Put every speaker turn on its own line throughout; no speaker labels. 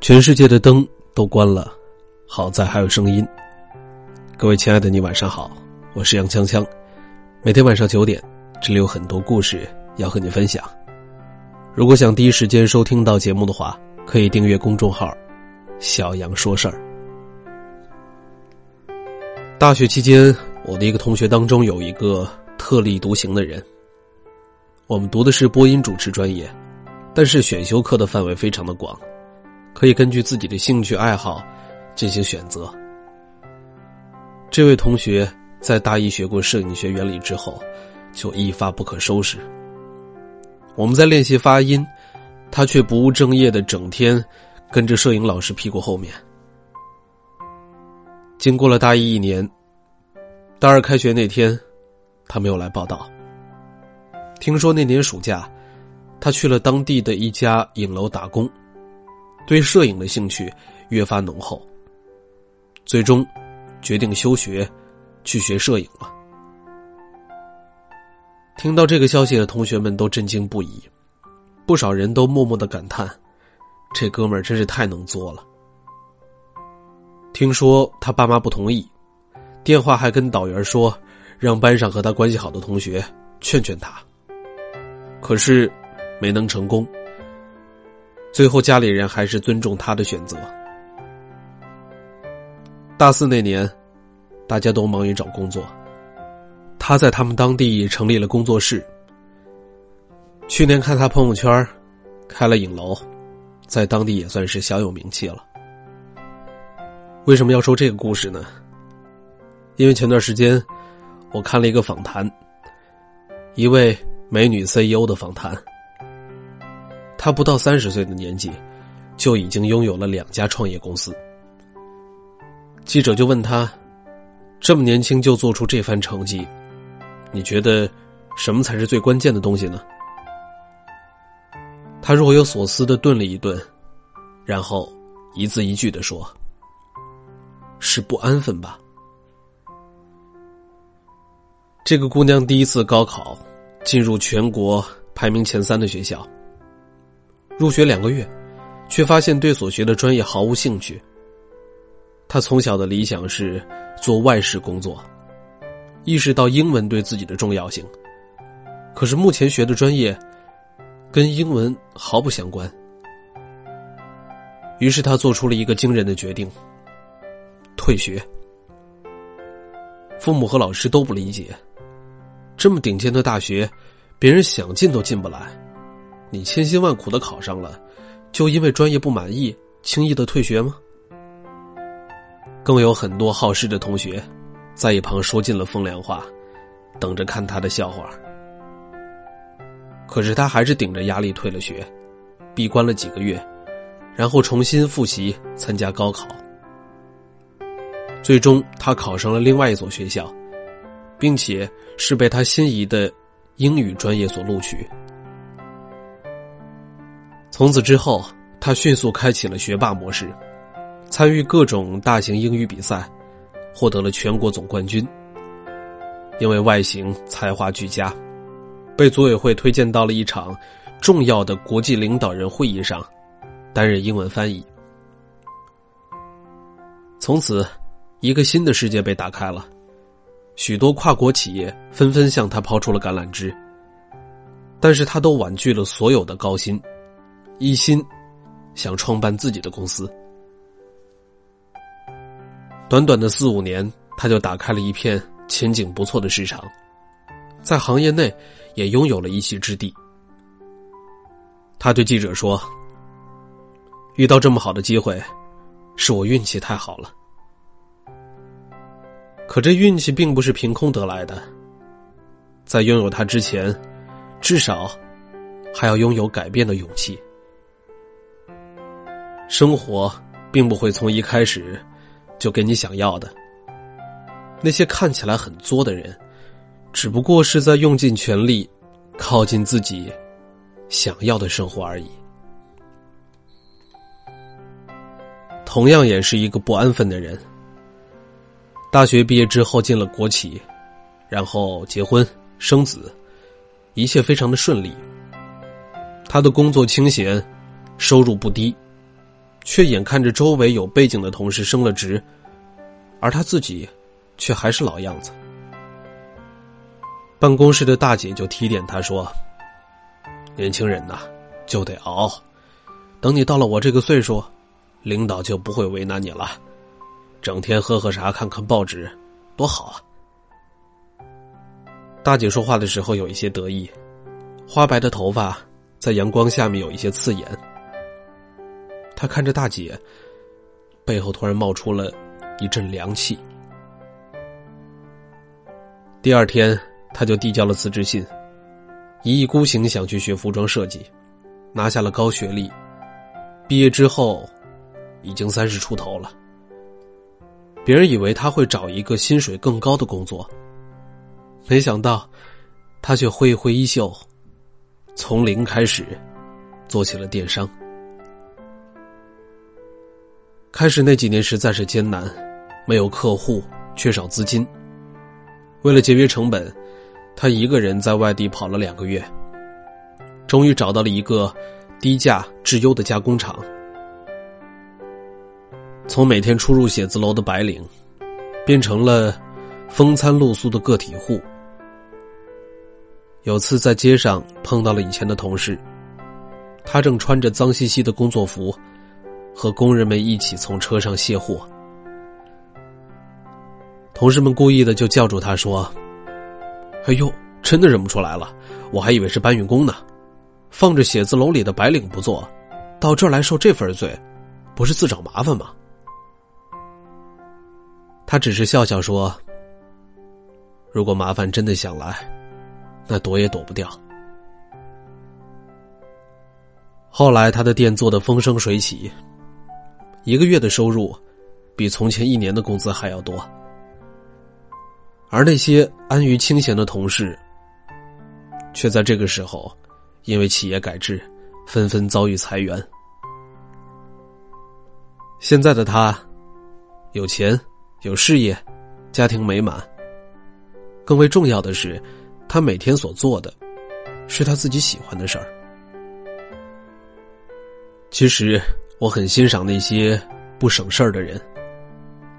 全世界的灯都关了，好在还有声音。各位亲爱的，你晚上好，我是杨锵锵。每天晚上九点，这里有很多故事要和你分享。如果想第一时间收听到节目的话，可以订阅公众号“小杨说事儿”。大学期间，我的一个同学当中有一个特立独行的人。我们读的是播音主持专业，但是选修课的范围非常的广。可以根据自己的兴趣爱好进行选择。这位同学在大一学过摄影学原理之后，就一发不可收拾。我们在练习发音，他却不务正业的整天跟着摄影老师屁股后面。经过了大一一年，大二开学那天，他没有来报道。听说那年暑假，他去了当地的一家影楼打工。对摄影的兴趣越发浓厚，最终决定休学，去学摄影了。听到这个消息的同学们都震惊不已，不少人都默默的感叹：“这哥们儿真是太能作了。”听说他爸妈不同意，电话还跟导员说，让班上和他关系好的同学劝劝他。可是没能成功。最后，家里人还是尊重他的选择。大四那年，大家都忙于找工作，他在他们当地成立了工作室。去年看他朋友圈，开了影楼，在当地也算是小有名气了。为什么要说这个故事呢？因为前段时间我看了一个访谈，一位美女 CEO 的访谈。他不到三十岁的年纪，就已经拥有了两家创业公司。记者就问他：“这么年轻就做出这番成绩，你觉得什么才是最关键的东西呢？”他若有所思的顿了一顿，然后一字一句的说：“是不安分吧。”这个姑娘第一次高考，进入全国排名前三的学校。入学两个月，却发现对所学的专业毫无兴趣。他从小的理想是做外事工作，意识到英文对自己的重要性。可是目前学的专业跟英文毫不相关。于是他做出了一个惊人的决定：退学。父母和老师都不理解，这么顶尖的大学，别人想进都进不来。你千辛万苦的考上了，就因为专业不满意，轻易的退学吗？更有很多好事的同学，在一旁说尽了风凉话，等着看他的笑话。可是他还是顶着压力退了学，闭关了几个月，然后重新复习参加高考。最终，他考上了另外一所学校，并且是被他心仪的英语专业所录取。从此之后，他迅速开启了学霸模式，参与各种大型英语比赛，获得了全国总冠军。因为外形才华俱佳，被组委会推荐到了一场重要的国际领导人会议上，担任英文翻译。从此，一个新的世界被打开了，许多跨国企业纷纷向他抛出了橄榄枝，但是他都婉拒了所有的高薪。一心想创办自己的公司，短短的四五年，他就打开了一片前景不错的市场，在行业内也拥有了一席之地。他对记者说：“遇到这么好的机会，是我运气太好了。可这运气并不是凭空得来的，在拥有它之前，至少还要拥有改变的勇气。”生活并不会从一开始就给你想要的。那些看起来很作的人，只不过是在用尽全力靠近自己想要的生活而已。同样也是一个不安分的人。大学毕业之后进了国企，然后结婚生子，一切非常的顺利。他的工作清闲，收入不低。却眼看着周围有背景的同事升了职，而他自己却还是老样子。办公室的大姐就提点他说：“年轻人呐，就得熬，等你到了我这个岁数，领导就不会为难你了。整天喝喝茶、看看报纸，多好啊！”大姐说话的时候有一些得意，花白的头发在阳光下面有一些刺眼。他看着大姐，背后突然冒出了一阵凉气。第二天，他就递交了辞职信，一意孤行想去学服装设计，拿下了高学历。毕业之后，已经三十出头了。别人以为他会找一个薪水更高的工作。没想到，他却挥一挥衣袖，从零开始做起了电商。开始那几年实在是艰难，没有客户，缺少资金。为了节约成本，他一个人在外地跑了两个月，终于找到了一个低价质优的加工厂。从每天出入写字楼的白领，变成了风餐露宿的个体户。有次在街上碰到了以前的同事，他正穿着脏兮兮的工作服，和工人们一起从车上卸货。同事们故意的就叫住他说：“哎呦，真的认不出来了，我还以为是搬运工呢。放着写字楼里的白领不做，到这儿来受这份罪，不是自找麻烦吗？”他只是笑笑说：“如果麻烦真的想来。”那躲也躲不掉。后来，他的店做得风生水起，一个月的收入比从前一年的工资还要多。而那些安于清闲的同事，却在这个时候因为企业改制，纷纷遭遇裁员。现在的他，有钱，有事业，家庭美满。更为重要的是。他每天所做的，是他自己喜欢的事儿。其实我很欣赏那些不省事儿的人，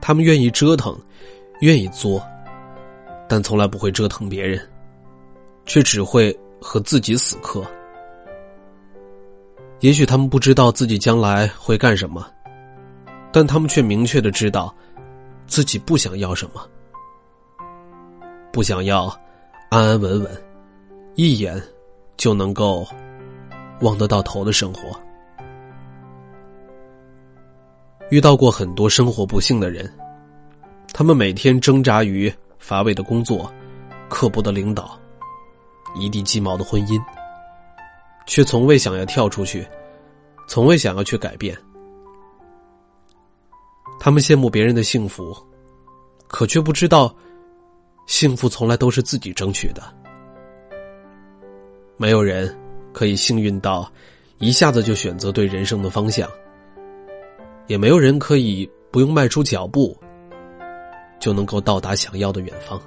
他们愿意折腾，愿意作，但从来不会折腾别人，却只会和自己死磕。也许他们不知道自己将来会干什么，但他们却明确的知道，自己不想要什么，不想要。安安稳稳，一眼就能够望得到头的生活。遇到过很多生活不幸的人，他们每天挣扎于乏味的工作、刻薄的领导、一地鸡毛的婚姻，却从未想要跳出去，从未想要去改变。他们羡慕别人的幸福，可却不知道。幸福从来都是自己争取的，没有人可以幸运到一下子就选择对人生的方向，也没有人可以不用迈出脚步就能够到达想要的远方。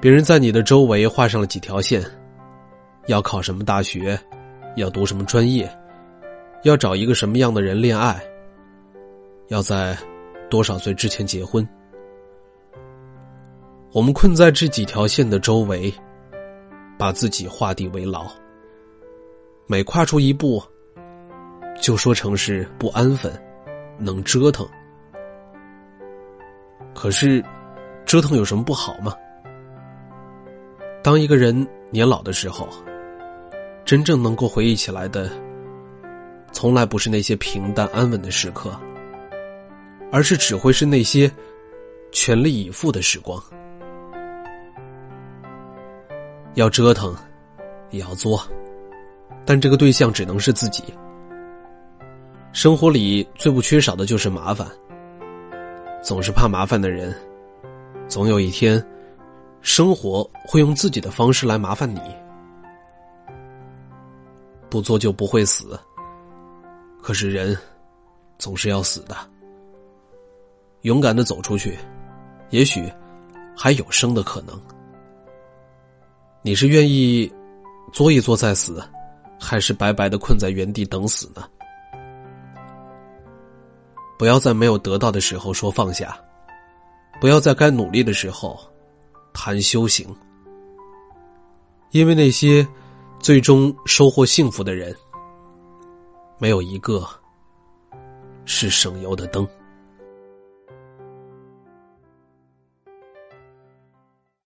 别人在你的周围画上了几条线，要考什么大学，要读什么专业，要找一个什么样的人恋爱，要在多少岁之前结婚。我们困在这几条线的周围，把自己画地为牢。每跨出一步，就说成是不安分，能折腾。可是，折腾有什么不好吗？当一个人年老的时候，真正能够回忆起来的，从来不是那些平淡安稳的时刻，而是只会是那些全力以赴的时光。要折腾，也要作，但这个对象只能是自己。生活里最不缺少的就是麻烦。总是怕麻烦的人，总有一天，生活会用自己的方式来麻烦你。不做就不会死，可是人总是要死的。勇敢的走出去，也许还有生的可能。你是愿意作一作再死，还是白白的困在原地等死呢？不要在没有得到的时候说放下，不要在该努力的时候谈修行，因为那些最终收获幸福的人，没有一个是省油的灯。